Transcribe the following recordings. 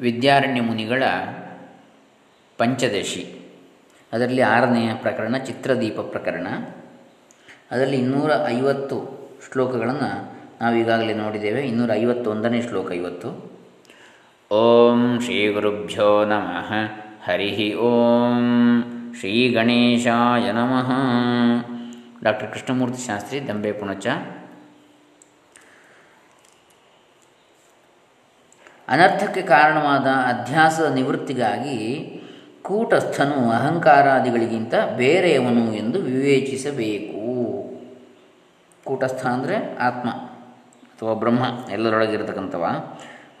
ವಿದ್ಯಾರಣ್ಯ ಮುನಿಗಳ ಪಂಚದಶಿ. ಅದರಲ್ಲಿ ಆರನೆಯ ಪ್ರಕರಣ, ಚಿತ್ರದೀಪ ಪ್ರಕರಣ. ಅದರಲ್ಲಿ ಇನ್ನೂರ ಐವತ್ತು ಶ್ಲೋಕಗಳನ್ನು ನಾವು ಈಗಾಗಲೇ ನೋಡಿದ್ದೇವೆ. ಇನ್ನೂರ ಐವತ್ತೊಂದನೇ ಶ್ಲೋಕ ಇವತ್ತು. ಓಂ ಶ್ರೀ ಗುರುಭ್ಯೋ ನಮಃ. ಹರಿ ಓಂ ಶ್ರೀ ಗಣೇಶಾಯ ನಮಃ. ಡಾಕ್ಟರ್ ಕೃಷ್ಣಮೂರ್ತಿ ಶಾಸ್ತ್ರಿ ದಂಬೆ ಪುಣಚ. ಅನರ್ಥಕ್ಕೆ ಕಾರಣವಾದ ಅಧ್ಯಾಸದ ನಿವೃತ್ತಿಗಾಗಿ ಕೂಟಸ್ಥನು ಅಹಂಕಾರಾದಿಗಳಿಗಿಂತ ಬೇರೆಯವನು ಎಂದು ವಿವೇಚಿಸಬೇಕು. ಕೂಟಸ್ಥ ಅಂದರೆ ಆತ್ಮ ಅಥವಾ ಬ್ರಹ್ಮ ಎಲ್ಲರೊಳಗಿರತಕ್ಕಂಥವ.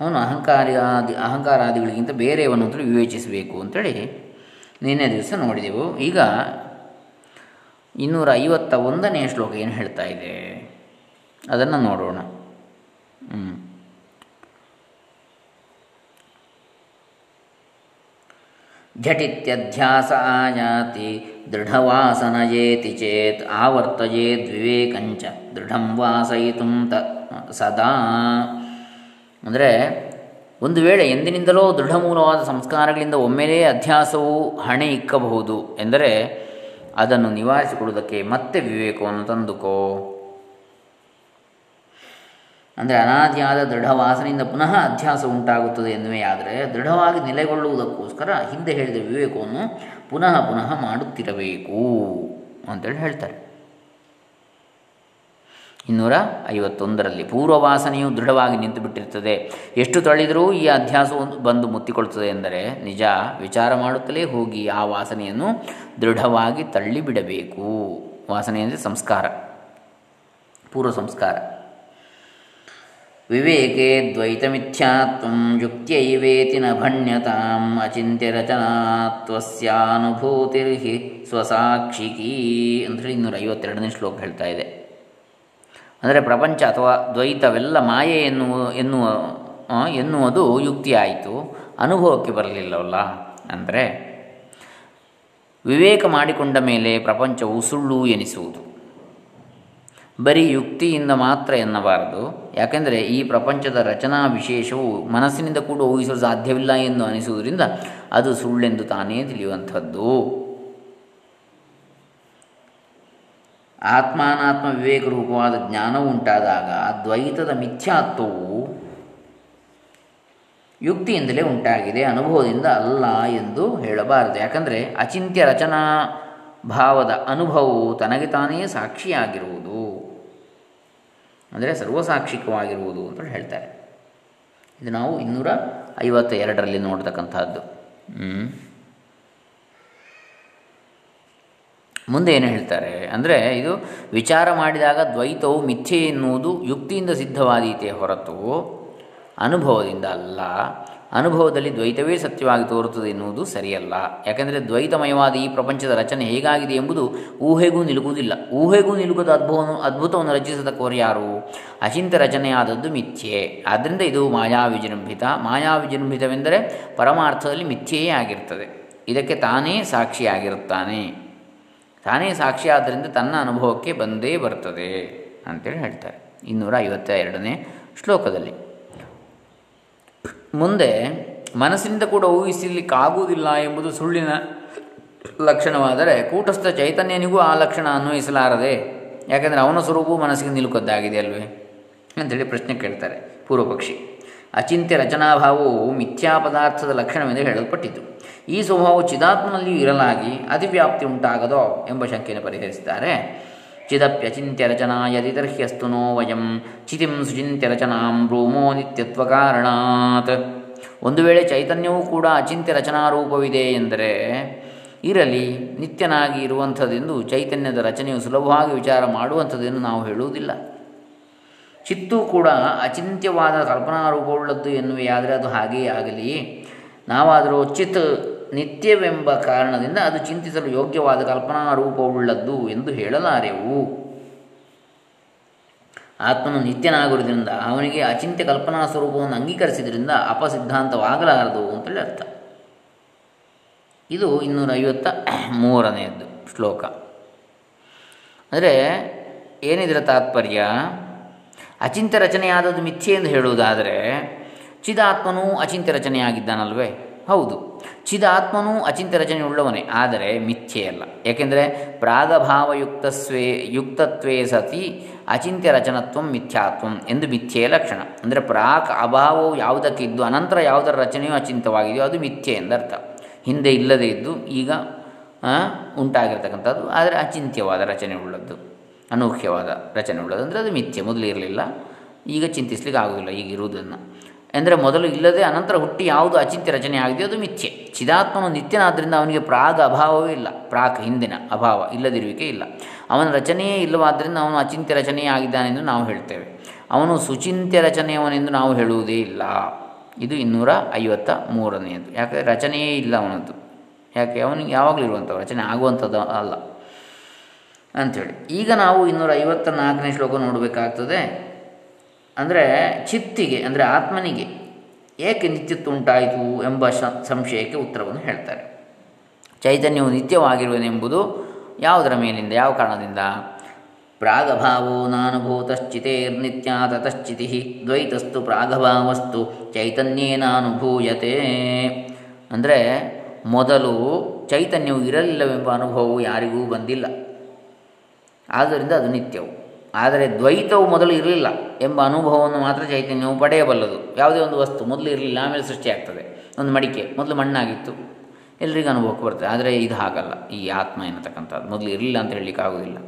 ಅವನು ಅಹಂಕಾರಾದಿ ಅಹಂಕಾರಾದಿಗಳಿಗಿಂತ ಬೇರೆಯವನು ಅಂತೇಳಿ ವಿವೇಚಿಸಬೇಕು ಅಂತೇಳಿ ನಿನ್ನೆ ದಿವಸ ನೋಡಿದೆವು. ಈಗ ಇನ್ನೂರ ಐವತ್ತ ಒಂದನೆಯ ಶ್ಲೋಕ ಏನು ಹೇಳ್ತಾ ಇದೆ? ಅದನ್ನು ನೋಡೋಣ. ಹ್ಞೂ झटित्यध्यास आयाति दृढवासनयेति चेत् ಆವರ್ತಯೇದ್ವಿವೇಕಂಚ ದೃಢಂ ವಾಸಯಿತು ತ ಸದಾ ಅಂದರೆ ಒಂದು ವೇಳೆ ಎಂದಿನಿಂದಲೋ ದೃಢಮೂಲವಾದ ಸಂಸ್ಕಾರಗಳಿಂದ ಒಮ್ಮೆಲೇ ಅಧ್ಯಾಸವು ಹಣೆ ಇಕ್ಕಬಹುದು ಎಂದರೆ ಅದನ್ನು ನಿವಾರಿಸಿಕೊಡುವುದಕ್ಕೆ ಮತ್ತೆ ವಿವೇಕವನ್ನು ತಂದುಕೋ ಅಂದರೆ ಅನಾದಿಯಾದ ದೃಢವಾಸನೆಯಿಂದ ಪುನಃ ಅಧ್ಯಾಸ ಉಂಟಾಗುತ್ತದೆ ಎನ್ನುವೇ ಆದರೆ ದೃಢವಾಗಿ ನೆಲೆಗೊಳ್ಳುವುದಕ್ಕೋಸ್ಕರ ಹಿಂದೆ ಹೇಳಿದ ವಿವೇಕವನ್ನು ಪುನಃ ಪುನಃ ಮಾಡುತ್ತಿರಬೇಕು ಅಂತೇಳಿ ಹೇಳ್ತಾರೆ. ಇನ್ನೂರ ಐವತ್ತೊಂದರಲ್ಲಿ ಪೂರ್ವವಾಸನೆಯು ದೃಢವಾಗಿ ನಿಂತು ಬಿಟ್ಟಿರ್ತದೆ ಎಷ್ಟು ತಳ್ಳಿದರೂ ಈ ಅಧ್ಯಾಸವು ಬಂದು ಮುತ್ತಿಕೊಳ್ಳುತ್ತದೆ ಎಂದರೆ ನಿಜ ವಿಚಾರ ಮಾಡುತ್ತಲೇ ಹೋಗಿ ಆ ವಾಸನೆಯನ್ನು ದೃಢವಾಗಿ ತಳ್ಳಿಬಿಡಬೇಕು. ವಾಸನೆ ಅಂದರೆ ಸಂಸ್ಕಾರ. ಪೂರ್ವ ಸಂಸ್ಕಾರ. ವಿವೇಕೆ ದ್ವೈತಮಿಥ್ಯಾತ್ವಂ ಯುಕ್ತೈವೇತಿ ನ ಭಣ್ಯತಾಂ ಅಚಿಂತ್ಯ ರಚನಾತ್ವಸ್ಯಾನುಭೂತಿರ್ಹಿ ಸ್ವಸಾಕ್ಷಿಕಿ ಅಂಥೇಳಿ ಇನ್ನೂರ ಐವತ್ತೆರಡನೇ ಶ್ಲೋಕ ಹೇಳ್ತಾ ಇದೆ. ಅಂದರೆ ಪ್ರಪಂಚ ಅಥವಾ ದ್ವೈತವೆಲ್ಲ ಮಾಯೆ ಎನ್ನುವ ಎನ್ನುವ ಎನ್ನುವುದು ಯುಕ್ತಿ ಆಯಿತು. ಅನುಭವಕ್ಕೆ ಬರಲಿಲ್ಲವಲ್ಲ? ಅಂದರೆ ವಿವೇಕ ಮಾಡಿಕೊಂಡ ಮೇಲೆ ಪ್ರಪಂಚವು ಸುಳ್ಳು ಎನಿಸುವುದು. ಬರೀ ಯುಕ್ತಿಯಿಂದ ಮಾತ್ರ ಎನ್ನಬಾರದು. ಯಾಕೆಂದರೆ ಈ ಪ್ರಪಂಚದ ರಚನಾ ವಿಶೇಷವು ಮನಸ್ಸಿನಿಂದ ಕೂಡ ಊಹಿಸಲು ಸಾಧ್ಯವಿಲ್ಲ ಎಂದು ಅನಿಸುವುದರಿಂದ ಅದು ಸುಳ್ಳೆಂದು ತಾನೇ ತಿಳಿಯುವಂಥದ್ದು. ಆತ್ಮಾನಾತ್ಮ ವಿವೇಕ ರೂಪವಾದ ಜ್ಞಾನವು ಉಂಟಾದಾಗ ದ್ವೈತದ ಮಿಥ್ಯಾತ್ವವು ಯುಕ್ತಿಯಿಂದಲೇ ಉಂಟಾಗಿದೆ, ಅನುಭವದಿಂದ ಅಲ್ಲ ಎಂದು ಹೇಳಬಾರದು. ಯಾಕಂದರೆ ಅಚಿಂತ್ಯ ರಚನಾ ಭಾವದ ಅನುಭವವು ತನಗೆ ತಾನೇ ಸಾಕ್ಷಿಯಾಗಿರುವುದು. ಅಂದರೆ ಸರ್ವಸಾಕ್ಷಿಕವಾಗಿರುವುದು ಅಂತ ಹೇಳ್ತಾರೆ. ಇದು ನಾವು ಇನ್ನೂರ ಐವತ್ತ ಎರಡರಲ್ಲಿ ನೋಡ್ತಕ್ಕಂಥದ್ದು ಮುಂದೆ ಏನು ಹೇಳ್ತಾರೆ? ಅಂದರೆ ಇದು ವಿಚಾರ ಮಾಡಿದಾಗ ದ್ವೈತವು ಮಿಥ್ಯೆ ಎನ್ನುವುದು ಯುಕ್ತಿಯಿಂದ ಸಿದ್ಧವಾದೀತೆ ಹೊರತು ಅನುಭವದಿಂದ ಅಲ್ಲ. ಅನುಭವದಲ್ಲಿ ದ್ವೈತವೇ ಸತ್ಯವಾಗಿ ತೋರುತ್ತದೆ ಎನ್ನುವುದು ಸರಿಯಲ್ಲ. ಯಾಕೆಂದರೆ ದ್ವೈತಮಯವಾದ ಈ ಪ್ರಪಂಚದ ರಚನೆ ಹೇಗಾಗಿದೆ ಎಂಬುದು ಊಹೆಗೂ ನಿಲುಗುವುದಿಲ್ಲ. ಊಹೆಗೂ ನಿಲುಗದ ಅದ್ಭುತವನ್ನು ಅದ್ಭುತವನ್ನು ಕೋರಿ ಯಾರು? ಅಚಿಂತ ರಚನೆಯಾದದ್ದು ಮಿಥ್ಯೆ. ಆದ್ದರಿಂದ ಇದು ಮಾಯಾ ಮಾಯಾವಿಜೃಂಭಿತವೆಂದರೆ ಮಾಯಾ ವಿಜೃಂಭಿತವೆಂದರೆ ಪರಮಾರ್ಥದಲ್ಲಿ ಮಿಥ್ಯೆಯೇ ಆಗಿರ್ತದೆ. ಇದಕ್ಕೆ ತಾನೇ ಸಾಕ್ಷಿಯಾಗಿರುತ್ತಾನೆ. ತಾನೇ ಸಾಕ್ಷಿ ಆದ್ದರಿಂದ ತನ್ನ ಅನುಭವಕ್ಕೆ ಬಂದೇ ಬರ್ತದೆ ಅಂತೇಳಿ ಹೇಳ್ತಾರೆ. ಇನ್ನೂರ ಐವತ್ತ ಎರಡನೇ ಶ್ಲೋಕದಲ್ಲಿ. ಮುಂದೆ ಮನಸ್ಸಿನಿಂದ ಕೂಡ ಊಹಿಸಲಿಕ್ಕಾಗುವುದಿಲ್ಲ ಎಂಬುದು ಸುಳ್ಳಿನ ಲಕ್ಷಣವಾದರೆ ಕೂಟಸ್ಥ ಚೈತನ್ಯನಿಗೂ ಆ ಲಕ್ಷಣ ಅನ್ವಯಿಸಲಾರದೆ, ಯಾಕೆಂದರೆ ಅವನ ಸ್ವರೂಪವು ಮನಸ್ಸಿಗೆ ನಿಲುಕದ್ದಾಗಿದೆ ಅಲ್ವೇ ಅಂಥೇಳಿ ಪ್ರಶ್ನೆ ಕೇಳ್ತಾರೆ ಪೂರ್ವಪಕ್ಷಿ. ಅಚಿಂತ್ಯ ರಚನಾಭಾವವು ಮಿಥ್ಯಾ ಪದಾರ್ಥದ ಲಕ್ಷಣವೆಂದು ಹೇಳಲ್ಪಟ್ಟಿತು. ಈ ಸ್ವಭಾವವು ಚಿದಾತ್ಮನಲ್ಲಿಯೂ ಇರಲಾಗಿ ಅತಿವ್ಯಾಪ್ತಿ ಉಂಟಾಗದೋ ಎಂಬ ಶಂಕೆಯನ್ನು ಪರಿಹರಿಸಿದ್ದಾರೆ. ಚಿದಪ್ಯಚಿಂತ್ಯ ರಚನಾ ಯದಿ ತರ್ಹ್ಯಸ್ತು ನೋ ವಯಂ ಚಿತಿಂ ಸುಚಿಂತ್ಯ ರಚನಾಂ ಬ್ರೂಮೋ ನಿತ್ಯತ್ವ ಕಾರಣಾತ್ ಒಂದು ವೇಳೆ ಚೈತನ್ಯವೂ ಕೂಡ ಅಚಿಂತ್ಯ ರಚನಾರೂಪವಿದೆ ಎಂದರೆ, ಇರಲಿ, ನಿತ್ಯನಾಗಿ ಇರುವಂಥದ್ದೆಂದು ಚೈತನ್ಯದ ರಚನೆಯು ಸುಲಭವಾಗಿ ವಿಚಾರ ಮಾಡುವಂಥದ್ದೆಂದು ನಾವು ಹೇಳುವುದಿಲ್ಲ. ಚಿತ್ತು ಕೂಡ ಅಚಿಂತ್ಯವಾದ ಕಲ್ಪನಾರೂಪವುಳ್ಳದ್ದು ಎನ್ನುವೆಯಾದರೆ ಅದು ಹಾಗೆಯೇ ಆಗಲಿ. ನಾವಾದರೂ ಚಿತ್ ನಿತ್ಯವೆಂಬ ಕಾರಣದಿಂದ ಅದು ಚಿಂತಿಸಲು ಯೋಗ್ಯವಾದ ಕಲ್ಪನಾ ರೂಪವುಳ್ಳದ್ದು ಎಂದು ಹೇಳಲಾರೆವು. ಆತ್ಮನು ನಿತ್ಯನಾಗಿರುವುದರಿಂದ ಅವನಿಗೆ ಅಚಿಂತ್ಯ ಕಲ್ಪನಾ ಸ್ವರೂಪವನ್ನು ಅಂಗೀಕರಿಸಿದ್ರಿಂದ ಅಪಸಿದ್ಧಾಂತವಾಗಲಾರದು ಅಂತೇಳಿ ಅರ್ಥ. ಇದು ಇನ್ನೂರ ಐವತ್ತ ಮೂರನೆಯದ್ದು ಶ್ಲೋಕ. ಅಂದರೆ ಏನಿದರ ತಾತ್ಪರ್ಯ? ಅಚಿಂತ್ಯ ರಚನೆಯಾದದ್ದು ಮಿಥ್ಯೆ ಎಂದು ಹೇಳುವುದಾದರೆ ಚಿದಾತ್ಮನೂ ಅಚಿಂತ್ಯ ರಚನೆಯಾಗಿದ್ದಾನಲ್ವೇ? ಹೌದು. ಚಿದಾತ್ಮನೂ ಅಚಿಂತ್ಯ ರಚನೆ ಉಳ್ಳವನೇ ಆದರೆ ಮಿಥ್ಯೆಯಲ್ಲ ಏಕೆಂದರೆ ಪ್ರಾಗಭಾವಯುಕ್ತ ಸ್ವೇ ಯುಕ್ತತ್ವೇ ಸತಿ ಅಚಿಂತ್ಯ ರಚನತ್ವ ಮಿಥ್ಯಾತ್ವಂ ಎಂದು ಮಿಥ್ಯೆಯ ಲಕ್ಷಣ. ಅಂದರೆ ಪ್ರಾಕ್ ಅಭಾವವು ಯಾವುದಕ್ಕೆ ಇದ್ದು ಅನಂತರ ಯಾವುದರ ರಚನೆಯೂ ಅಚಿಂತವಾಗಿದೆಯೋ ಅದು ಮಿಥ್ಯೆ ಎಂದರ್ಥ. ಹಿಂದೆ ಇಲ್ಲದೇ ಇದ್ದು ಈಗ ಉಂಟಾಗಿರ್ತಕ್ಕಂಥದ್ದು, ಆದರೆ ಅಚಿಂತ್ಯವಾದ ರಚನೆ ಉಳ್ಳದ್ದು ಅನೂಹ್ಯವಾದ ರಚನೆ ಉಳ್ಳದ್ದು ಅಂದರೆ ಅದು ಮಿಥ್ಯೆ, ಮೊದಲು ಇರಲಿಲ್ಲ. ಈಗ ಚಿಂತಿಸ್ಲಿಕ್ಕೆ ಆಗೋದಿಲ್ಲ, ಈಗ ಇರುವುದನ್ನು. ಅಂದರೆ ಮೊದಲು ಇಲ್ಲದೆ ಅನಂತರ ಹುಟ್ಟಿ ಯಾವುದು ಅಚಿತ್ಯ ರಚನೆ ಆಗಿದೆಯೋ ಅದು ಮಿಥ್ಯೆ. ಚಿದಾತ್ಮನು ನಿತ್ಯನಾದ್ದರಿಂದ ಅವನಿಗೆ ಪ್ರಾಗ ಅಭಾವವೇ ಇಲ್ಲ. ಪ್ರಾಕ್ ಹಿಂದಿನ ಅಭಾವ ಇಲ್ಲದಿರುವಿಕೆ ಇಲ್ಲ. ಅವನ ರಚನೆಯೇ ಇಲ್ಲವಾದ್ದರಿಂದ ಅವನು ಅಚಿಂತ್ಯ ರಚನೆಯೇ ಆಗಿದ್ದಾನೆಂದು ನಾವು ಹೇಳ್ತೇವೆ. ಅವನು ಸುಚಿಂತ್ಯ ರಚನೆಯವನೆಂದು ನಾವು ಹೇಳುವುದೇ ಇಲ್ಲ. ಇದು ಇನ್ನೂರ ಐವತ್ತ ಮೂರನೆಯದು. ಯಾಕಂದರೆ ರಚನೆಯೇ ಇಲ್ಲ ಅವನದ್ದು. ಯಾಕೆ? ಅವನಿಗೆ ಯಾವಾಗಲೂ ಇರುವಂಥವು ರಚನೆ ಆಗುವಂಥದ್ದು ಅಲ್ಲ. ಅಂಥೇಳಿ. ಈಗ ನಾವು ಇನ್ನೂರ ಐವತ್ತ ನಾಲ್ಕನೇ ಶ್ಲೋಕ ನೋಡಬೇಕಾಗ್ತದೆ. ಅಂದರೆ ಚಿತ್ತಿಗೆ, ಅಂದರೆ ಆತ್ಮನಿಗೆ ಏಕೆ ನಿತ್ಯತ್ವ ಉಂಟಾಯಿತು ಎಂಬ ಸಂಶಯಕ್ಕೆ ಉತ್ತರವನ್ನು ಹೇಳ್ತಾರೆ. ಚೈತನ್ಯವು ನಿತ್ಯವಾಗಿರುವನೆಂಬುದು ಯಾವುದರ ಮೇಲಿಂದ, ಯಾವ ಕಾರಣದಿಂದ? ಪ್ರಾಗಭಾವೋ ನಾನುಭೂತಶ್ಚಿತೇರ್ನಿತ್ಯ ತತಶ್ಚಿತಿ ದ್ವೈತಸ್ತು ಪ್ರಾಗಭಾವಸ್ತು ಚೈತನ್ಯೇನಾನುಭೂಯತೆ ಅಂದರೆ ಮೊದಲು ಚೈತನ್ಯವು ಇರಲಿಲ್ಲವೆಂಬ ಅನುಭವವು ಯಾರಿಗೂ ಬಂದಿಲ್ಲ. ಆದ್ದರಿಂದ ಅದು ನಿತ್ಯವು. ಆದರೆ ದ್ವೈತವು ಮೊದಲು ಇರಲಿಲ್ಲ ಎಂಬ ಅನುಭವವನ್ನು ಮಾತ್ರ ಚೈತನ್ಯವು ಪಡೆಯಬಲ್ಲದು. ಯಾವುದೇ ಒಂದು ವಸ್ತು ಮೊದಲು ಇರಲಿಲ್ಲ, ಆಮೇಲೆ ಸೃಷ್ಟಿಯಾಗ್ತದೆ. ಒಂದು ಮಡಿಕೆ, ಮೊದಲು ಮಣ್ಣಾಗಿತ್ತು. ಎಲ್ರಿಗೂ ಅನುಭವಕ್ಕೆ ಬರ್ತದೆ, ಆದರೆ ಇದು ಹಾಗಲ್ಲ. ಈ ಆತ್ಮ ಎನ್ನತಕ್ಕಂಥದ್ದು ಮೊದಲು ಇರಲಿಲ್ಲ ಅಂತ ಹೇಳಲಿಕ್ಕೆ ಆಗುವುದಿಲ್ಲ.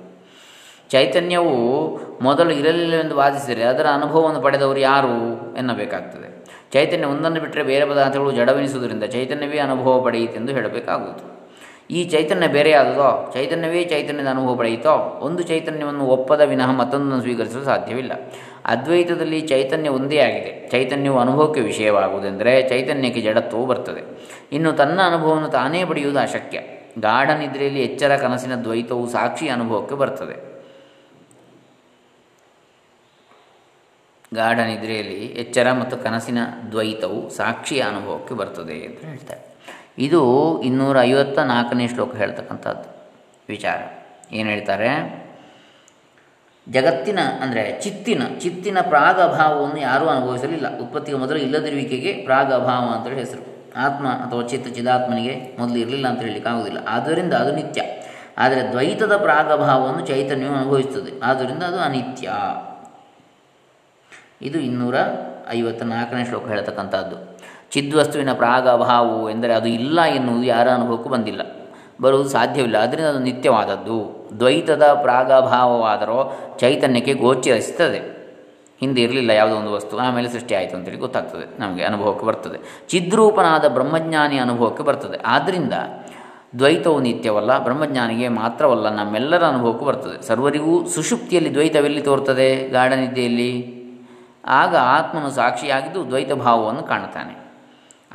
ಚೈತನ್ಯವು ಮೊದಲು ಇರಲಿಲ್ಲವೆಂದು ವಾದಿಸಿದರೆ ಅದರ ಅನುಭವವನ್ನು ಪಡೆದವರು ಯಾರು ಎನ್ನಬೇಕಾಗ್ತದೆ. ಚೈತನ್ಯ ಒಂದನ್ನು ಬಿಟ್ಟರೆ ಬೇರೆ ಪದಾರ್ಥಗಳು ಜಡವೆನಿಸುವುದರಿಂದ ಚೈತನ್ಯವೇ ಅನುಭವ ಪಡೆಯಿತೆಂದು ಹೇಳಬೇಕಾಗುವುದು. ಈ ಚೈತನ್ಯ ಬೇರೆಯಾದದೋ, ಚೈತನ್ಯವೇ ಚೈತನ್ಯದ ಅನುಭವ ಪಡೆಯಿತೋ, ಒಂದು ಚೈತನ್ಯವನ್ನು ಒಪ್ಪದ ವಿನಃ ಮತ್ತೊಂದನ್ನು ಸ್ವೀಕರಿಸಲು ಸಾಧ್ಯವಿಲ್ಲ. ಅದ್ವೈತದಲ್ಲಿ ಚೈತನ್ಯ ಒಂದೇ ಆಗಿದೆ. ಚೈತನ್ಯವು ಅನುಭವಕ್ಕೆ ವಿಷಯವಾಗುವುದೆಂದರೆ ಚೈತನ್ಯಕ್ಕೆ ಜಡತ್ವವು ಬರ್ತದೆ. ಇನ್ನು ತನ್ನ ಅನುಭವವನ್ನು ತಾನೇ ಪಡೆಯುವುದು ಅಶಕ್ಯ. ಗಾಢ ನಿದ್ರೆಯಲ್ಲಿ ಎಚ್ಚರ ಕನಸಿನ ದ್ವೈತವು ಸಾಕ್ಷಿ ಅನುಭವಕ್ಕೆ ಬರ್ತದೆ. ಗಾಢ ನಿದ್ರೆಯಲ್ಲಿ ಎಚ್ಚರ ಮತ್ತು ಕನಸಿನ ದ್ವೈತವು ಸಾಕ್ಷಿಯ ಅನುಭವಕ್ಕೆ ಬರ್ತದೆ ಅಂತ ಹೇಳ್ತಾರೆ. ಇದು ಇನ್ನೂರ ಐವತ್ತ ನಾಲ್ಕನೇ ಶ್ಲೋಕ ಹೇಳ್ತಕ್ಕಂಥದ್ದು. ವಿಚಾರ. ಏನು ಹೇಳ್ತಾರೆ? ಜಗತ್ತಿನ, ಅಂದರೆ ಚಿತ್ತಿನ ಚಿತ್ತಿನ ಪ್ರಾಗ ಅಭಾವವನ್ನು ಯಾರೂ ಅನುಭವಿಸಲಿಲ್ಲ. ಉತ್ಪತ್ತಿಗೆ ಮೊದಲು ಇಲ್ಲದಿರುವಿಕೆಗೆ ಪ್ರಾಗ ಅಭಾವ ಅಂತೇಳಿ ಹೆಸರು. ಆತ್ಮ ಅಥವಾ ಚಿತ್ತ ಚಿದಾತ್ಮನಿಗೆ ಮೊದಲು ಇರಲಿಲ್ಲ ಅಂತ ಹೇಳಲಿಕ್ಕೆ ಆಗುವುದಿಲ್ಲ. ಆದ್ದರಿಂದ ಅದು ನಿತ್ಯ. ಆದರೆ ದ್ವೈತದ ಪ್ರಾಗಭಾವವನ್ನು ಚೈತನ್ಯವು ಅನುಭವಿಸುತ್ತದೆ. ಆದ್ದರಿಂದ ಅದು ಅನಿತ್ಯ. ಇದು ಇನ್ನೂರ ಐವತ್ತ ನಾಲ್ಕನೇ ಶ್ಲೋಕ ಹೇಳ್ತಕ್ಕಂಥದ್ದು. ಚಿದ್ವಸ್ತುವಿನ ಪ್ರಾಗ ಅಭಾವವು ಎಂದರೆ ಅದು ಇಲ್ಲ ಎನ್ನುವುದು ಯಾರ ಅನುಭವಕ್ಕೂ ಬಂದಿಲ್ಲ. ಬರುವುದು ಸಾಧ್ಯವಿಲ್ಲ. ಅದರಿಂದ ಅದು ನಿತ್ಯವಾದದ್ದು. ದ್ವೈತದ ಪ್ರಾಗಭಾವವಾದರೂ ಚೈತನ್ಯಕ್ಕೆ ಗೋಚರಿಸುತ್ತದೆ ಹಿಂದೆ ಇರಲಿಲ್ಲ ಯಾವುದೋ ಒಂದು ವಸ್ತು, ಆಮೇಲೆ ಸೃಷ್ಟಿ ಆಯಿತು ಅಂತೇಳಿ ಗೊತ್ತಾಗ್ತದೆ. ನಮಗೆ ಅನುಭವಕ್ಕೆ ಬರ್ತದೆ. ಚಿದ್ರೂಪನಾದ ಬ್ರಹ್ಮಜ್ಞಾನಿ ಅನುಭವಕ್ಕೆ ಬರ್ತದೆ. ಆದ್ದರಿಂದ ದ್ವೈತವು ನಿತ್ಯವಲ್ಲ, ಬ್ರಹ್ಮಜ್ಞಾನಿಗೆ ಮಾತ್ರವಲ್ಲ, ನಮ್ಮೆಲ್ಲರ ಅನುಭವಕ್ಕೂ ಬರ್ತದೆ. ಸರ್ವರಿಗೂ ಸುಷುಪ್ತಿಯಲ್ಲಿ ದ್ವೈತವೆಲ್ಲಿ ತೋರ್ತದೆ ಗಾಢನಿದ್ದೆಯಲ್ಲಿ ಆಗ ಆತ್ಮನು ಸಾಕ್ಷಿಯಾಗಿದ್ದು ದ್ವೈತ ಭಾವವನ್ನು ಕಾಣುತ್ತಾನೆ.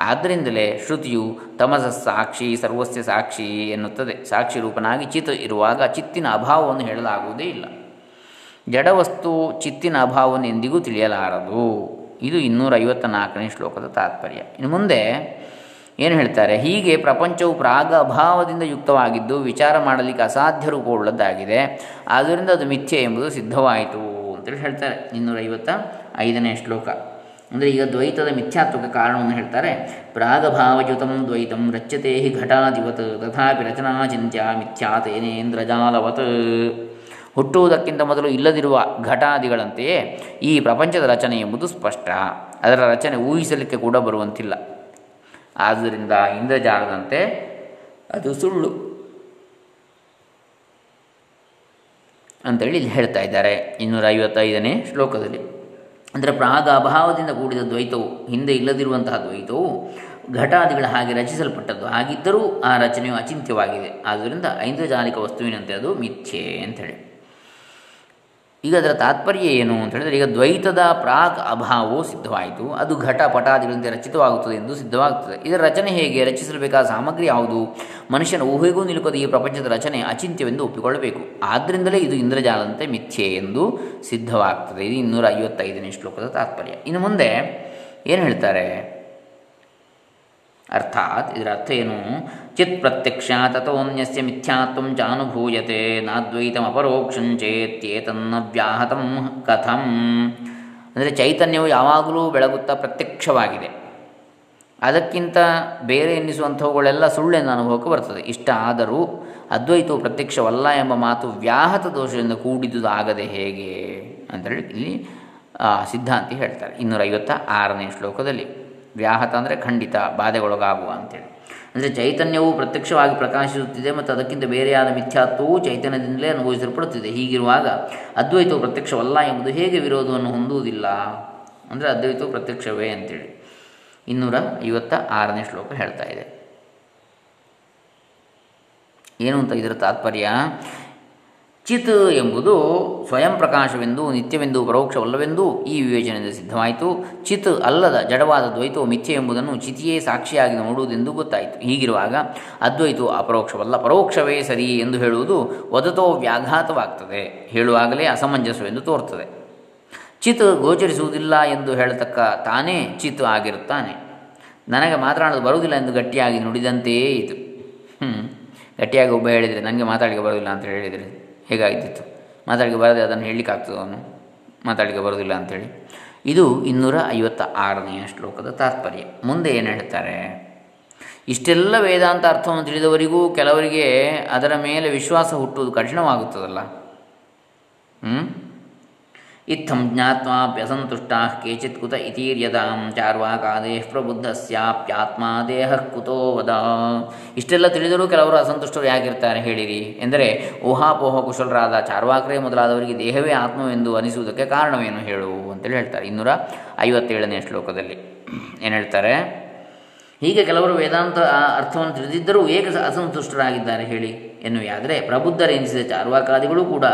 ಆದ್ದರಿಂದಲೇ ಶ್ರುತಿಯು ತಮಸ ಸಾಕ್ಷಿ ಸರ್ವಸ್ಯ ಸಾಕ್ಷಿ ಎನ್ನುತ್ತದೆ. ಸಾಕ್ಷಿ ರೂಪನಾಗಿ ಚಿತ್ ಇರುವಾಗ ಚಿತ್ತಿನ ಅಭಾವವನ್ನು ಹೇಳಲಾಗುವುದೇ ಇಲ್ಲ. ಜಡವಸ್ತು ಚಿತ್ತಿನ ಅಭಾವವನ್ನು ಎಂದಿಗೂ ತಿಳಿಯಲಾರದು. ಇದು ಇನ್ನೂರ ನಾಲ್ಕನೇ ಶ್ಲೋಕದ ತಾತ್ಪರ್ಯ. ಇನ್ನು ಮುಂದೆ ಏನು ಹೇಳ್ತಾರೆ? ಹೀಗೆ ಪ್ರಪಂಚವು ಪ್ರಾಗ ಅಭಾವದಿಂದ ಯುಕ್ತವಾಗಿದ್ದು ವಿಚಾರ ಮಾಡಲಿಕ್ಕೆ ಅಸಾಧ್ಯ ರೂಪವುಳ್ಳದ್ದಾಗಿದೆ. ಆದ್ದರಿಂದ ಅದು ಮಿಥ್ಯೆ ಎಂಬುದು ಸಿದ್ಧವಾಯಿತು ಅಂತೇಳಿ ಹೇಳ್ತಾರೆ. ಇನ್ನೂರ ಐವತ್ತ ಐದನೇ ಶ್ಲೋಕ. ಅಂದರೆ ಈಗ ದ್ವೈತದ ಮಿಥ್ಯಾತ್ವಕ್ಕೆ ಕಾರಣವನ್ನು ಹೇಳ್ತಾರೆ ಪ್ರಾಗಭಾವಯುತಂ ದ್ವೈತಂ ರಚ್ಯತೆ ಹಿ ಘಟಾಧಿವತ್ ತಥಾಪಿ ರಚನಾ ಚಿಂತ್ಯ ಮಿಥ್ಯಾತೇನೇಂದ್ರಜಾಲವತ್ ಹುಟ್ಟುವುದಕ್ಕಿಂತ ಮೊದಲು ಇಲ್ಲದಿರುವ ಘಟಾದಿಗಳಂತೆಯೇ ಈ ಪ್ರಪಂಚದ ರಚನೆ ಎಂಬುದು ಸ್ಪಷ್ಟ. ಅದರ ರಚನೆ ಊಹಿಸಲಿಕ್ಕೆ ಕೂಡ ಬರುವಂತಿಲ್ಲ. ಆದ್ದರಿಂದ ಇಂದ್ರಜಾಲದಂತೆ ಅದು ಸುಳ್ಳು ಅಂತೇಳಿ ಇಲ್ಲಿ ಹೇಳ್ತಾ ಇದ್ದಾರೆ. ಇನ್ನೂರ ಐವತ್ತೈದನೇ ಶ್ಲೋಕದಲ್ಲಿ. ಅಂದರೆ ಪ್ರಾಗ ಅಭಾವದಿಂದ ಕೂಡಿದ ದ್ವೈತವು, ಹಿಂದೆ ಇಲ್ಲದಿರುವಂತಹ ದ್ವೈತವು ಘಟಾದಿಗಳ ಹಾಗೆ ರಚಿಸಲ್ಪಟ್ಟದ್ದು. ಹಾಗಿದ್ದರೂ ಆ ರಚನೆಯು ಅಚಿಂತ್ಯವಾಗಿದೆ. ಆದ್ದರಿಂದ ಐಂದ್ರಜಾಲಿಕ ವಸ್ತುವಿನಂತೆ ಅದು ಮಿಥ್ಯೆ ಅಂಥೇಳಿ ಈಗ ಅದರ ತಾತ್ಪರ್ಯ ಏನು ಅಂತ ಹೇಳಿದರೆ, ಈಗ ದ್ವೈತದ ಪ್ರಾಕ್ ಅಭಾವವು ಸಿದ್ಧವಾಯಿತು. ಅದು ಘಟ ಪಟಾದಿಗಳಿಂದ ರಚಿತವಾಗುತ್ತದೆ ಎಂದು ಸಿದ್ಧವಾಗುತ್ತದೆ ಇದರ ರಚನೆ ಹೇಗೆ? ರಚಿಸಬೇಕಾದ ಸಾಮಗ್ರಿ ಯಾವುದು? ಮನುಷ್ಯನ ಊಹೆಗೂ ನಿಲುಕದ ಈ ಪ್ರಪಂಚದ ರಚನೆ ಅಚಿಂತ್ಯವೆಂದು ಒಪ್ಪಿಕೊಳ್ಳಬೇಕು. ಆದ್ದರಿಂದಲೇ ಇದು ಇಂದ್ರಜಾಲಂತೆ ಮಿಥ್ಯೆ ಎಂದು ಸಿದ್ಧವಾಗ್ತದೆ. ಇದು ಇನ್ನೂರ ಐವತ್ತೈದನೇ ಶ್ಲೋಕದ ತಾತ್ಪರ್ಯ. ಇನ್ನು ಮುಂದೆ ಏನು ಹೇಳ್ತಾರೆ? ಅರ್ಥಾತ್ ಇದರ ಅರ್ಥ ಏನು? ಚಿತ್ ಪ್ರತ್ಯಕ್ಷ ತಥೋನ್ಯಸ್ಯ ಮಿಥ್ಯಾತ್ವ ಚಾನುಭೂಯತೆ ನಾದ್ವೈತಮಪರೋಕ್ಷಂಚೇತ್ಯೇತನ್ನ ವ್ಯಾಹತಂ ಕಥಂ ಅಂದರೆ ಚೈತನ್ಯವು ಯಾವಾಗಲೂ ಬೆಳಗುತ್ತಾ ಪ್ರತ್ಯಕ್ಷವಾಗಿದೆ. ಅದಕ್ಕಿಂತ ಬೇರೆ ಎನ್ನಿಸುವಂಥವುಗಳೆಲ್ಲ ಸುಳ್ಳೆಂದು ಅನುಭವಕ್ಕೆ ಬರ್ತದೆ. ಇಷ್ಟ ಆದರೂ ಅದ್ವೈತವು ಪ್ರತ್ಯಕ್ಷವಲ್ಲ ಎಂಬ ಮಾತು ವ್ಯಾಹತ ದೋಷದಿಂದ ಕೂಡಿದುದಾಗದೆ ಹೇಗೆ ಅಂತೇಳಿ ಇಲ್ಲಿ ಸಿದ್ಧಾಂತಿ ಹೇಳ್ತಾರೆ. ಇನ್ನೂರ ಐವತ್ತ ಆರನೇ ಶ್ಲೋಕದಲ್ಲಿ. ವ್ಯಾಹತ ಅಂದರೆ ಖಂಡಿತ, ಬಾಧೆಗೊಳಗಾಗುವ ಅಂತೇಳಿ. ಅಂದರೆ ಚೈತನ್ಯವು ಪ್ರತ್ಯಕ್ಷವಾಗಿ ಪ್ರಕಾಶಿಸುತ್ತಿದೆ ಮತ್ತು ಅದಕ್ಕಿಂತ ಬೇರೆಯಾದ ಮಿಥ್ಯಾತ್ವವು ಚೈತನ್ಯದಿಂದಲೇ ಅನುಭವಿಸಲ್ಪಡುತ್ತಿದೆ. ಹೀಗಿರುವಾಗ ಅದ್ವೈತವು ಪ್ರತ್ಯಕ್ಷವಲ್ಲ ಎಂಬುದು ಹೇಗೆ ವಿರೋಧವನ್ನು ಹೊಂದುವುದಿಲ್ಲ? ಅಂದರೆ ಅದ್ವೈತವು ಪ್ರತ್ಯಕ್ಷವೇ ಅಂತೇಳಿ. ಇನ್ನೂರ ಐವತ್ತ ಆರನೇ ಶ್ಲೋಕ ಹೇಳ್ತಾ ಇದೆ. ಏನು ಅಂತ ಇದರ ತಾತ್ಪರ್ಯ? ಚಿತ್ ಎಂಬುದು ಸ್ವಯಂ ಪ್ರಕಾಶವೆಂದು ನಿತ್ಯವೆಂದು ಪರೋಕ್ಷವಲ್ಲವೆಂದು ಈ ವಿವೇಚನೆಯಿಂದ ಸಿದ್ಧವಾಯಿತು. ಚಿತ್ ಅಲ್ಲದ ಜಡವಾದ ದ್ವೈತವು ಮಿಥ್ಯೆ ಎಂಬುದನ್ನು ಚಿತಿಯೇ ಸಾಕ್ಷಿಯಾಗಿ ನೋಡುವುದೆಂದು ಗೊತ್ತಾಯಿತು. ಹೀಗಿರುವಾಗ ಅದ್ವೈತವು ಅಪರೋಕ್ಷವಲ್ಲ, ಪರೋಕ್ಷವೇ ಸರಿ ಎಂದು ಹೇಳುವುದು ವದತೋ ವ್ಯಾಘಾತವಾಗ್ತದೆ. ಹೇಳುವಾಗಲೇ ಅಸಮಂಜಸವೆಂದು ತೋರ್ತದೆ. ಚಿತ್ ಗೋಚರಿಸುವುದಿಲ್ಲ ಎಂದು ಹೇಳತಕ್ಕ ತಾನೇ ಚಿತ್ ಆಗಿರುತ್ತಾನೆ. ನನಗೆ ಮಾತನಾಡಲು ಬರುವುದಿಲ್ಲ ಎಂದು ಗಟ್ಟಿಯಾಗಿ ನುಡಿದಂತೆಯೇ ಹ್ಞೂ ಗಟ್ಟಿಯಾಗಿ ಒಬ್ಬ ಹೇಳಿದರೆ ನನಗೆ ಮಾತಾಡಲಿಕ್ಕೆ ಬರೋದಿಲ್ಲ ಅಂತ ಹೇಳಿದರೆ. ಹೇಗಾಗಿದ್ದಿತ್ತು ಮಾತಾಡಿಗೆ ಬರದೆ ಅದನ್ನು ಹೇಳಲಿಕ್ಕೆ ಆಗ್ತದೆ ಅವನು? ಮಾತಾಡಿಗೆ ಬರೋದಿಲ್ಲ ಅಂಥೇಳಿ ಇದು ಇನ್ನೂರ ಐವತ್ತ ಆರನೆಯ ಶ್ಲೋಕದ ತಾತ್ಪರ್ಯ. ಮುಂದೆ ಏನು ಹೇಳ್ತಾರೆ? ಇಷ್ಟೆಲ್ಲ ವೇದಾಂತ ಅರ್ಥವನ್ನು ತಿಳಿದವರಿಗೂ ಕೆಲವರಿಗೆ ಅದರ ಮೇಲೆ ವಿಶ್ವಾಸ ಹುಟ್ಟುವುದು ಕಠಿಣವಾಗುತ್ತದಲ್ಲ? ಹ್ಞೂ ಇತ್ತಂ ಜ್ಞಾತ್ವಾಪ್ಯಸಂತುಷ್ಟಾ ಕೇಚಿತ್ ಕುತ ಇತೀರ್ಯತಾಂ ಪ್ರಬುದ್ಧ ಪ್ರಬುದ್ಧಸ್ಯಾಪ್ಯಾತ್ಮ ದೇಹ ಕುತೋ ವದ ಇಷ್ಟೆಲ್ಲ ತಿಳಿದರೂ ಕೆಲವರು ಅಸಂತುಷ್ಟರು ಯಾಕಿರ್ತಾರೆ ಹೇಳಿರಿ. ಎಂದರೆ ಊಹಾಪೋಹ ಕುಶಲರಾದ ಚಾರ್ವಾಕರೇ ಮೊದಲಾದವರಿಗೆ ದೇಹವೇ ಆತ್ಮವೆಂದು ಅನಿಸುವುದಕ್ಕೆ ಕಾರಣವೇನು ಹೇಳು ಅಂತೇಳಿ ಹೇಳ್ತಾರೆ. ಇನ್ನೂರ ಐವತ್ತೇಳನೇ ಶ್ಲೋಕದಲ್ಲಿ ಏನು ಹೇಳ್ತಾರೆ? ಹೀಗೆ ಕೆಲವರು ವೇದಾಂತ ಅರ್ಥವನ್ನು ತಿಳಿದಿದ್ದರೂ ಏಕ ಅಸಂತುಷ್ಟರಾಗಿದ್ದಾರೆ ಹೇಳಿ ಎನ್ನುವುದಾದರೆ ಪ್ರಬುದ್ಧರೆನಿಸಿದ ಚಾರ್ವಾಕಾದಿಗಳು ಕೂಡ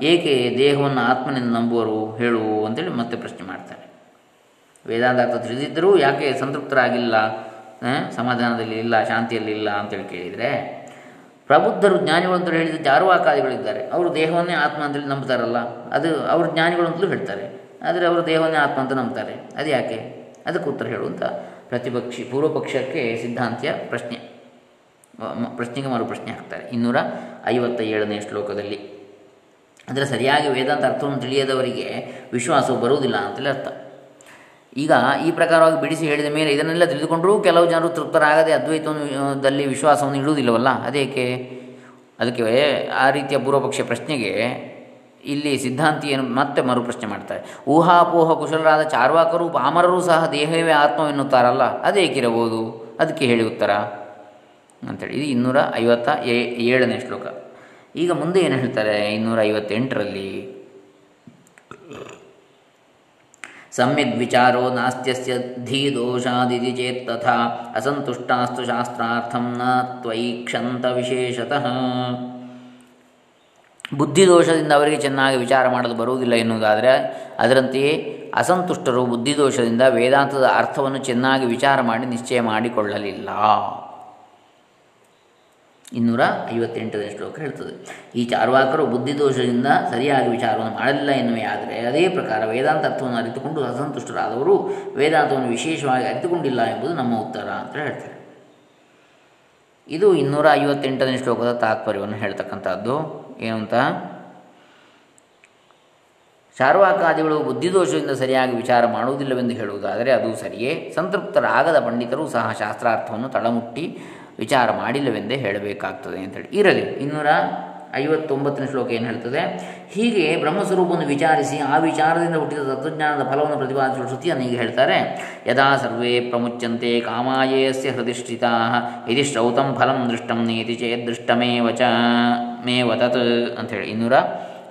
ಏಕೆ ದೇಹವನ್ನು ಆತ್ಮನೆಂದು ನಂಬುವರು ಹೇಳು ಅಂತೇಳಿ ಮತ್ತೆ ಪ್ರಶ್ನೆ ಮಾಡ್ತಾರೆ. ವೇದಾಂತ ಅರ್ಥ ತಿಳಿದಿದ್ದರೂ ಯಾಕೆ ಸಂತೃಪ್ತರಾಗಿಲ್ಲ? ಸಮಾಧಾನದಲ್ಲಿ ಇಲ್ಲ, ಶಾಂತಿಯಲ್ಲಿ ಇಲ್ಲ ಅಂತೇಳಿ ಕೇಳಿದರೆ, ಪ್ರಬುದ್ಧರು ಜ್ಞಾನಿಗಳು ಅಂತ ಹೇಳಿದ ಚಾರ್ವಾಕಾದಿಗಳಿದ್ದಾರೆ. ಅವರು ದೇಹವನ್ನೇ ಆತ್ಮ ಅಂತೇಳಿ ನಂಬ್ತಾರಲ್ಲ, ಅದು ಅವರು ಜ್ಞಾನಿಗಳು ಅಂತಲೂ ಹೇಳ್ತಾರೆ. ಆದರೆ ಅವರು ದೇಹವನ್ನೇ ಆತ್ಮ ಅಂತ ನಂಬ್ತಾರೆ. ಅದು ಯಾಕೆ? ಅದಕ್ಕೆ ಉತ್ತರ ಹೇಳುವಂತ ಪ್ರತಿಪಕ್ಷಿ, ಪೂರ್ವಪಕ್ಷಕ್ಕೆ ಸಿದ್ಧಾಂತಿಯ ಪ್ರಶ್ನೆ. ಪ್ರಶ್ನೆಗೆ ಮರು ಪ್ರಶ್ನೆ ಹಾಕ್ತಾರೆ. ಇನ್ನೂರ ಐವತ್ತ ಏಳನೇ ಶ್ಲೋಕದಲ್ಲಿ. ಅಂದರೆ ಸರಿಯಾಗಿ ವೇದಾಂತ ಅರ್ಥವನ್ನು ತಿಳಿಯದವರಿಗೆ ವಿಶ್ವಾಸವು ಬರುವುದಿಲ್ಲ ಅಂತಲೇ ಅರ್ಥ. ಈಗ ಈ ಪ್ರಕಾರವಾಗಿ ಬಿಡಿಸಿ ಹೇಳಿದ ಮೇಲೆ ಇದನ್ನೆಲ್ಲ ತಿಳಿದುಕೊಂಡರೂ ಕೆಲವು ಜನರು ತೃಪ್ತರಾಗದೆ ಅದ್ವೈತದಲ್ಲಿ ವಿಶ್ವಾಸವನ್ನು ಇಡುವುದಿಲ್ಲವಲ್ಲ? ಅದೇಕೆ? ಅದಕ್ಕೆ ಆ ರೀತಿಯ ಪೂರ್ವಪಕ್ಷ ಪ್ರಶ್ನೆಗೆ ಇಲ್ಲಿ ಸಿದ್ಧಾಂತಿಯನ್ನು ಮತ್ತೆ ಮರುಪ್ರಶ್ನೆ ಮಾಡ್ತಾರೆ. ಊಹಾಪೋಹ ಕುಶಲರಾದ ಚಾರ್ವಾಕರು ಪಾಮರರು ಸಹ ದೇಹವೇ ಆತ್ಮವೆನ್ನುತ್ತಾರಲ್ಲ, ಅದೇಕಿರಬಹುದು? ಅದಕ್ಕೆ ಹೇಳಿ ಉತ್ತರ. ಅಂತೇಳಿ, ಇದು ಇನ್ನೂರ ಐವತ್ತ ಏಳನೇ ಶ್ಲೋಕ. ಈಗ ಮುಂದೆ ಏನು ಹೇಳ್ತಾರೆ ಇನ್ನೂರ ಐವತ್ತೆಂಟರಲ್ಲಿ? ಸಮ್ಯಕ್ ವಿಚಾರೋ ನಾಸ್ತ್ಯಸ್ಯ ಧೀದೋಷಾದಿತಿ ಚೇತ್ ತಥಾ, ಅಸಂತುಷ್ಟಾಸ್ತು ಶಾಸ್ತ್ರಾರ್ಥಂ ನ ತ್ವೈಕ್ಷಂತ ವಿಶೇಷತಃ. ಬುದ್ಧಿದೋಷದಿಂದ ಅವರಿಗೆ ಚೆನ್ನಾಗಿ ವಿಚಾರ ಮಾಡಲು ಬರುವುದಿಲ್ಲ ಎನ್ನುವುದಾದರೆ, ಅದರಂತೆಯೇ ಅಸಂತುಷ್ಟರು ಬುದ್ಧಿದೋಷದಿಂದ ವೇದಾಂತದ ಅರ್ಥವನ್ನು ಚೆನ್ನಾಗಿ ವಿಚಾರ ಮಾಡಿ ನಿಶ್ಚಯ ಮಾಡಿಕೊಳ್ಳಲಿಲ್ಲ. ಇನ್ನೂರ ಐವತ್ತೆಂಟನೇ ಶ್ಲೋಕ ಹೇಳ್ತದೆ. ಈ ಚಾರ್ವಾಕರು ಬುದ್ಧಿದೋಷದಿಂದ ಸರಿಯಾಗಿ ವಿಚಾರವನ್ನು ಮಾಡಲಿಲ್ಲ ಎನ್ನುವೇ ಆದರೆ ಅದೇ ಪ್ರಕಾರ ವೇದಾಂತ ಅರ್ಥವನ್ನು ಅರಿತುಕೊಂಡು ಅಸಂತುಷ್ಟರಾದವರು ವೇದಾಂತವನ್ನು ವಿಶೇಷವಾಗಿ ಅರಿತುಕೊಂಡಿಲ್ಲ ಎಂಬುದು ನಮ್ಮ ಉತ್ತರ ಅಂತ ಹೇಳ್ತಾರೆ. ಇದು ಇನ್ನೂರ ಐವತ್ತೆಂಟನೇ ಶ್ಲೋಕದ ತಾತ್ಪರ್ಯವನ್ನು ಹೇಳ್ತಕ್ಕಂಥದ್ದು. ಏನು ಅಂತ ಚಾರ್ವಾಕಾದಿಗಳು ಬುದ್ಧಿದೋಷದಿಂದ ಸರಿಯಾಗಿ ವಿಚಾರ ಮಾಡುವುದಿಲ್ಲವೆಂದು ಹೇಳುವುದಾದರೆ ಅದು ಸರಿಯೇ. ಸಂತೃಪ್ತರಾಗದ ಪಂಡಿತರು ಸಹ ಶಾಸ್ತ್ರಾರ್ಥವನ್ನು ತಳಮುಟ್ಟಿ ವಿಚಾರ ಮಾಡಿಲ್ಲವೆಂದೇ ಹೇಳಬೇಕಾಗ್ತದೆ ಅಂತೇಳಿ. ಇರಲಿ, ಇನ್ನೂರ ಐವತ್ತೊಂಬತ್ತನೇ ಶ್ಲೋಕ ಏನು ಹೇಳ್ತದೆ? ಹೀಗೆ ಬ್ರಹ್ಮಸ್ವರೂಪವನ್ನು ವಿಚಾರಿಸಿ ಆ ವಿಚಾರದಿಂದ ಹುಟ್ಟಿದ ತತ್ವಜ್ಞಾನದ ಫಲವನ್ನು ಪ್ರತಿಪಾದಿಸುವ ಶ್ರುತಿಯನ್ನು ಈಗ ಹೇಳ್ತಾರೆ. ಯದಾ ಸರ್ವೇ ಪ್ರಮುಚ್ಯಂತೆ ಕಾಮಾಯೇಸ್ಯ ಹೃದಿಷ್ಠಿತಾ ಇದಿ ಶ್ರೌತಂ ಫಲಂ ದೃಷ್ಟಂ ನೀತಿ ಚೇತ್ ದೃಷ್ಟಮೇವ ಚ ಮೇವ ತತ್ ಅಂಥೇಳಿ ಇನ್ನೂರ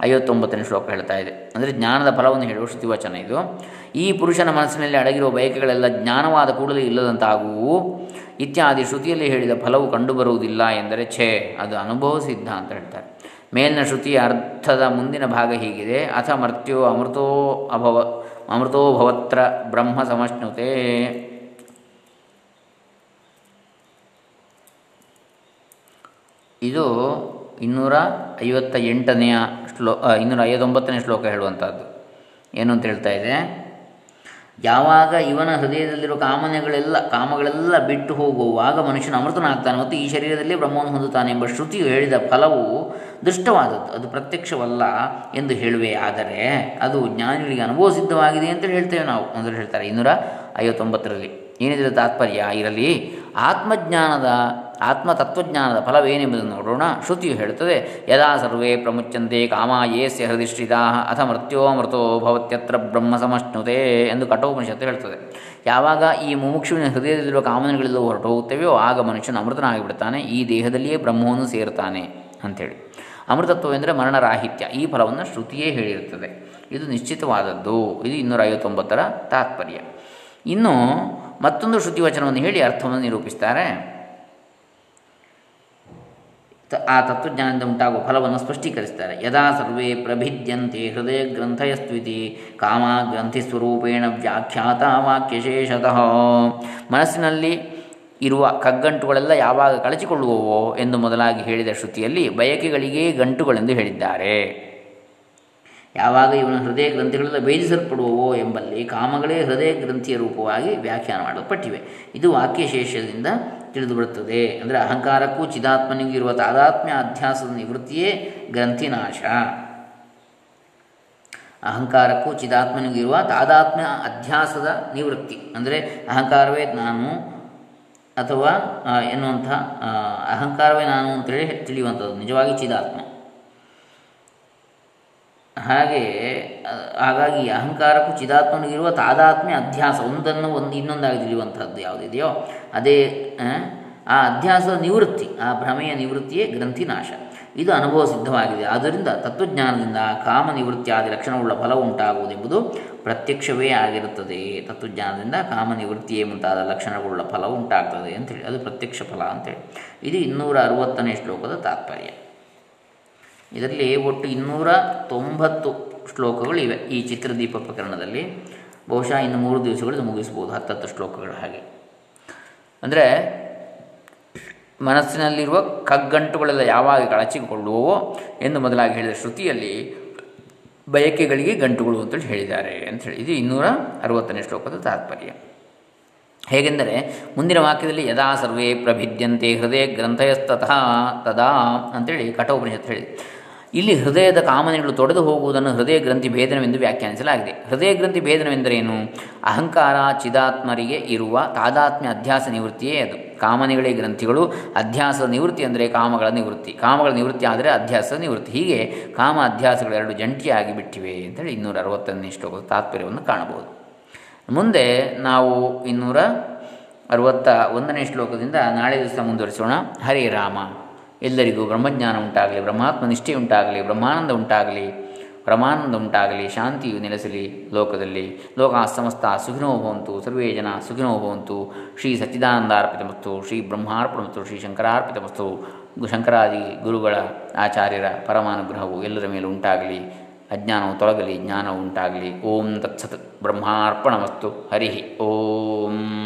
ಐವತ್ತೊಂಬತ್ತನೇ ಶ್ಲೋಕ ಹೇಳ್ತಾ ಇದೆ. ಅಂದರೆ ಜ್ಞಾನದ ಫಲವನ್ನು ಹೇಳುವ ಶ್ರುತಿವಚನ ಇದು. ಈ ಪುರುಷನ ಮನಸ್ಸಿನಲ್ಲಿ ಅಡಗಿರುವ ಬಯಕೆಗಳೆಲ್ಲ ಜ್ಞಾನವಾದ ಕೂಡಲೇ ಇಲ್ಲದಂತಾಗುವು. ಇತ್ಯಾದಿ ಶ್ರುತಿಯಲ್ಲಿ ಹೇಳಿದ ಫಲವು ಕಂಡುಬರುವುದಿಲ್ಲ ಎಂದರೆ ಛೇ, ಅದು ಅನುಭವ ಸಿದ್ಧ ಅಂತ ಹೇಳ್ತಾರೆ. ಮೇಲಿನ ಶ್ರುತಿಯ ಅರ್ಥದ ಮುಂದಿನ ಭಾಗ ಹೀಗಿದೆ. ಅಥ ಮರ್ತ್ಯೋ ಅಮೃತೋ ಅಭವ ಅಮೃತೋಭವತ್ರ ಬ್ರಹ್ಮ ಸಮಶ್ನುತೆ ಇದು ಇನ್ನೂರ ಐವತ್ತ ಎಂಟನೆಯ ಶ್ಲೋ ಇನ್ನೂರ ಐವತ್ತೊಂಬತ್ತನೇ ಶ್ಲೋಕ ಹೇಳುವಂಥದ್ದು. ಏನು ಅಂತ ಹೇಳ್ತಾ ಇದೆ? ಯಾವಾಗ ಇವನ ಹೃದಯದಲ್ಲಿರುವ ಕಾಮನೆಗಳೆಲ್ಲ, ಕಾಮಗಳೆಲ್ಲ ಬಿಟ್ಟು ಹೋಗುವಾಗ ಮನುಷ್ಯನ ಅಮೃತನಾಗ್ತಾನೆ ಮತ್ತು ಈ ಶರೀರದಲ್ಲಿ ಬ್ರಹ್ಮವನ್ನು ಹೊಂದುತ್ತಾನೆ ಎಂಬ ಶ್ರುತಿಯು ಹೇಳಿದ ಫಲವು ದೃಷ್ಟವಾದದ್ದು. ಅದು ಪ್ರತ್ಯಕ್ಷವಲ್ಲ ಎಂದು ಹೇಳುವೆ, ಆದರೆ ಅದು ಜ್ಞಾನಿಗಳಿಗೆ ಅನುಭವ ಸಿದ್ಧವಾಗಿದೆ ಅಂತೇಳಿ ಹೇಳ್ತೇವೆ ನಾವು. ಅಂದರೆ ಹೇಳ್ತಾರೆ, ಇನ್ನೂರ ಐವತ್ತೊಂಬತ್ತರಲ್ಲಿ ಏನಿದ್ರೆ ತಾತ್ಪರ್ಯ? ಇರಲಿ, ಆತ್ಮಜ್ಞಾನದ ಆತ್ಮ ತತ್ವಜ್ಞಾನದ ಫಲವೇನೆಂಬುದನ್ನು ನೋಡೋಣ. ಶ್ರುತಿಯು ಹೇಳುತ್ತದೆ, ಯದಾ ಸರ್ವೇ ಪ್ರಮುಚ್ಯಂತೆ ಕಾಮ ಯೇಸ್ಯ ಹೃದಿಷ್ಠಿತಾ ಅಥ ಮೃತ್ಯೋ ಮೃತೋ ಭವತ್ಯತ್ರ ಬ್ರಹ್ಮ ಸಮಷ್ಣುತೆ ಎಂದು ಕಠೋಪನಿಷತ್ತು ಹೇಳ್ತದೆ ಯಾವಾಗ ಈ ಮುಮುಕ್ಷುವಿನ ಹೃದಯದಲ್ಲಿರುವ ಕಾಮನೆಗಳೆಲ್ಲವೂ ಹೊರಟು ಹೋಗುತ್ತವೆಯೋ ಆಗ ಮನುಷ್ಯನು ಅಮೃತನಾಗಿಬಿಡ್ತಾನೆ ಈ ದೇಹದಲ್ಲಿಯೇ ಬ್ರಹ್ಮವನ್ನು ಸೇರ್ತಾನೆ ಅಂಥೇಳಿ. ಅಮೃತತ್ವವೆಂದರೆ ಮರಣರಾಹಿತ್ಯ. ಈ ಫಲವನ್ನು ಶ್ರುತಿಯೇ ಹೇಳಿರುತ್ತದೆ. ಇದು ನಿಶ್ಚಿತವಾದದ್ದು. ಇದು ಇನ್ನೂರ ಐವತ್ತೊಂಬತ್ತರ ತಾತ್ಪರ್ಯ. ಇನ್ನು ಮತ್ತೊಂದು ಶ್ರುತಿ ವಚನವನ್ನು ಹೇಳಿ ಅರ್ಥವನ್ನು ನಿರೂಪಿಸ್ತಾರೆ. ಆ ತತ್ವಜ್ಞಾನದಿಂದ ಉಂಟಾಗುವ ಫಲವನ್ನು ಸ್ಪಷ್ಟೀಕರಿಸ್ತಾರೆ ಯದಾ ಸರ್ವೇ ಪ್ರಭಿದ್ಯಂತೆ ಹೃದಯ ಗ್ರಂಥಯಸ್ತ್ವಿತಿ ಕಾಮ ಗ್ರಂಥಿ ಸ್ವರೂಪೇಣ ವ್ಯಾಖ್ಯಾತ ವಾಕ್ಯಶೇಷತಃ. ಮನಸ್ಸಿನಲ್ಲಿ ಇರುವ ಕಗ್ಗಂಟುಗಳೆಲ್ಲ ಯಾವಾಗ ಕಳಚಿಕೊಳ್ಳುವವೋ ಎಂದು ಮೊದಲಾಗಿ ಹೇಳಿದ ಶ್ರುತಿಯಲ್ಲಿ ಬಯಕೆಗಳಿಗೇ ಗಂಟುಗಳೆಂದು ಹೇಳಿದ್ದಾರೆ. ಯಾವಾಗ ಇವನ ಹೃದಯ ಗ್ರಂಥಿಗಳೆಲ್ಲ ಭೇದಿಸಲ್ಪಡುವವೋ ಎಂಬಲ್ಲಿ ಕಾಮಗಳೇ ಹೃದಯ ಗ್ರಂಥಿಯ ರೂಪವಾಗಿ ವ್ಯಾಖ್ಯಾನ ಮಾಡಲ್ಪಟ್ಟಿವೆ. ಇದು ವಾಕ್ಯಶೇಷದಿಂದ ತಿಳಿದುಬರುತ್ತದೆ. ಅಂದರೆ ಅಹಂಕಾರಕ್ಕೂ ಚಿದಾತ್ಮನಿಗೂ ಇರುವ ತಾದಾತ್ಮ್ಯ ಅಧ್ಯಾಸದ ನಿವೃತ್ತಿಯೇ ಗ್ರಂಥಿನಾಶ. ಅಹಂಕಾರಕ್ಕೂ ಚಿದಾತ್ಮನಿಗೂ ಇರುವ ತಾದಾತ್ಮ್ಯ ಅಧ್ಯಾಸದ ನಿವೃತ್ತಿ. ಅಂದರೆ ಅಹಂಕಾರವೇ ನಾನು ಅಥವಾ ಎನ್ನುವಂಥ ಅಹಂಕಾರವೇ ನಾನು ಅಂತೇಳಿ ತಿಳಿಯುವಂಥದ್ದು. ನಿಜವಾಗಿ ಚಿದಾತ್ಮ. ಹಾಗೆ ಆ, ಹಾಗಾಗಿ ಅಹಂಕಾರಕ್ಕೂ ಚಿದಾತ್ಮನಿಗಿರುವ ತಾದಾತ್ಮ್ಯ ಅಧ್ಯಾಸ ಒಂದನ್ನು ಒಂದು ಇನ್ನೊಂದಾಗಿ ತಿಳಿಯುವಂಥದ್ದು ಯಾವುದಿದೆಯೋ ಅದೇ ಆ, ಅಧ್ಯಾಸದ ನಿವೃತ್ತಿ ಆ ಭ್ರಮೆಯ ನಿವೃತ್ತಿಯೇ ಗ್ರಂಥಿನಾಶ ಇದು ಅನುಭವ ಸಿದ್ಧವಾಗಿದೆ. ಆದ್ದರಿಂದ ತತ್ವಜ್ಞಾನದಿಂದ ಕಾಮ ನಿವೃತ್ತಿಯಾದಿ ಲಕ್ಷಣವುಳ್ಳ ಫಲ ಉಂಟಾಗುವುದೆಂಬುದು ಪ್ರತ್ಯಕ್ಷವೇ ಆಗಿರುತ್ತದೆ. ತತ್ವಜ್ಞಾನದಿಂದ ಕಾಮ ನಿವೃತ್ತಿಯೇ ಮುಂತಾದ ಲಕ್ಷಣಗಳುಳ್ಳ ಫಲ ಉಂಟಾಗ್ತದೆ ಅಂತೇಳಿ. ಅದು ಪ್ರತ್ಯಕ್ಷ ಫಲ ಅಂತೇಳಿ. ಇದು ಇನ್ನೂರ ಅರವತ್ತನೇ ಶ್ಲೋಕದ ತಾತ್ಪರ್ಯ. ಇದರಲ್ಲಿ ಒಟ್ಟು ಇನ್ನೂರ ತೊಂಬತ್ತು ಶ್ಲೋಕಗಳಿವೆ ಈ ಚಿತ್ರದೀಪ ಪ್ರಕರಣದಲ್ಲಿ. ಬಹುಶಃ ಇನ್ನು ಮೂರು ದಿವಸಗಳಲ್ಲಿ ಮುಗಿಸ್ಬೋದು, ಹತ್ತತ್ತು ಶ್ಲೋಕಗಳ ಹಾಗೆ. ಅಂದರೆ ಮನಸ್ಸಿನಲ್ಲಿರುವ ಕಗ್ಗಂಟುಗಳೆಲ್ಲ ಯಾವಾಗ ಕಳಚಿಕೊಳ್ಳುವವೋ ಎಂದು ಮೊದಲಾಗಿ ಹೇಳಿದ ಶ್ರುತಿಯಲ್ಲಿ ಬಯಕೆಗಳಿಗೆ ಗಂಟುಗಳು ಅಂತೇಳಿ ಹೇಳಿದ್ದಾರೆ ಅಂಥೇಳಿ ಇದು ಇನ್ನೂರ ಅರವತ್ತನೇ ಶ್ಲೋಕದ ತಾತ್ಪರ್ಯ. ಹೇಗೆಂದರೆ, ಮುಂದಿನ ವಾಕ್ಯದಲ್ಲಿ ಯದಾ ಸರ್ವೇ ಪ್ರಭಿದ್ಯಂತೆ ಹೃದಯ ಗ್ರಂಥಯಸ್ತತಃ ತದಾ ಅಂತೇಳಿ ಕಠೋಪನಿಷತ್ ಹೇಳಿದೆ. ಇಲ್ಲಿ ಹೃದಯದ ಕಾಮನೆಗಳು ತೊಡೆದು ಹೋಗುವುದನ್ನು ಹೃದಯ ಗ್ರಂಥಿ ಭೇದನವೆಂದು ವ್ಯಾಖ್ಯಾನಿಸಲಾಗಿದೆ. ಹೃದಯ ಗ್ರಂಥಿ ಭೇದನವೆಂದರೇನು? ಅಹಂಕಾರ ಚಿದಾತ್ಮರಿಗೆ ಇರುವ ತಾದಾತ್ಮ್ಯ ಅಧ್ಯಾಸ ನಿವೃತ್ತಿಯೇ ಅದು. ಕಾಮನೆಗಳೇ ಗ್ರಂಥಿಗಳು, ಅಧ್ಯಾಸದ ನಿವೃತ್ತಿ ಅಂದರೆ ಕಾಮಗಳ ನಿವೃತ್ತಿ. ಕಾಮಗಳ ನಿವೃತ್ತಿ ಆದರೆ ಅಧ್ಯಾಸದ ನಿವೃತ್ತಿ. ಹೀಗೆ ಕಾಮ ಅಧ್ಯಾಸಗಳು ಎರಡು ಜಂಟಿಯಾಗಿ ಬಿಟ್ಟಿವೆ ಅಂತೇಳಿ ಇನ್ನೂರ ಅರವತ್ತನೇ ಶ್ಲೋಕದ ತಾತ್ಪರ್ಯವನ್ನು ಕಾಣಬಹುದು. ಮುಂದೆ ನಾವು ಇನ್ನೂರ ಅರವತ್ತ ಒಂದನೇ ಶ್ಲೋಕದಿಂದ ನಾಳೆ ದಿವಸ ಮುಂದುವರಿಸೋಣ. ಹರೇ ರಾಮ. ಎಲ್ಲರಿಗೂ ಬ್ರಹ್ಮಜ್ಞಾನ ಉಂಟಾಗಲಿ, ಬ್ರಹ್ಮಾತ್ಮ ನಿಷ್ಠೆ ಉಂಟಾಗಲಿ, ಬ್ರಹ್ಮಾನಂದ ಉಂಟಾಗಲಿ ಪರಮಾನಂದ ಉಂಟಾಗಲಿ, ಶಾಂತಿಯು ನೆಲೆಸಲಿ ಲೋಕದಲ್ಲಿ. ಲೋಕ ಸಮಸ್ತ ಸುಖಿನೋ ಭವಂತು, ಸರ್ವೇ ಜನ ಸುಖಿನೋ ಭವಂತು. ಶ್ರೀ ಸಚ್ಚಿದಾನಂದಾರ್ಪಿತಮಸ್ತು ಶ್ರೀ ಬ್ರಹ್ಮಾರ್ಪಣಮಸ್ತು ಶ್ರೀ ಶಂಕರಾರ್ಪಿತಮಸ್ತು ಶಂಕರಾದಿ ಗುರುಗಳ ಆಚಾರ್ಯರ ಪರಮಾನುಗ್ರಹವು ಎಲ್ಲರ ಮೇಲೆ ಉಂಟಾಗಲಿ. ಅಜ್ಞಾನವು ತೊಲಗಲಿ ಜ್ಞಾನವು ಉಂಟಾಗಲಿ. ಓಂ ತತ್ಸತ್ ಬ್ರಹ್ಮಾರ್ಪಣಮಸ್ತು ಹರಿ ಓಂ.